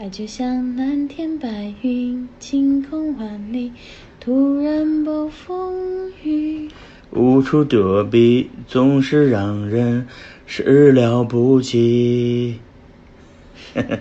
爱就像蓝天白云晴空万里突然暴风雨。无处躲避总是让人始料不及。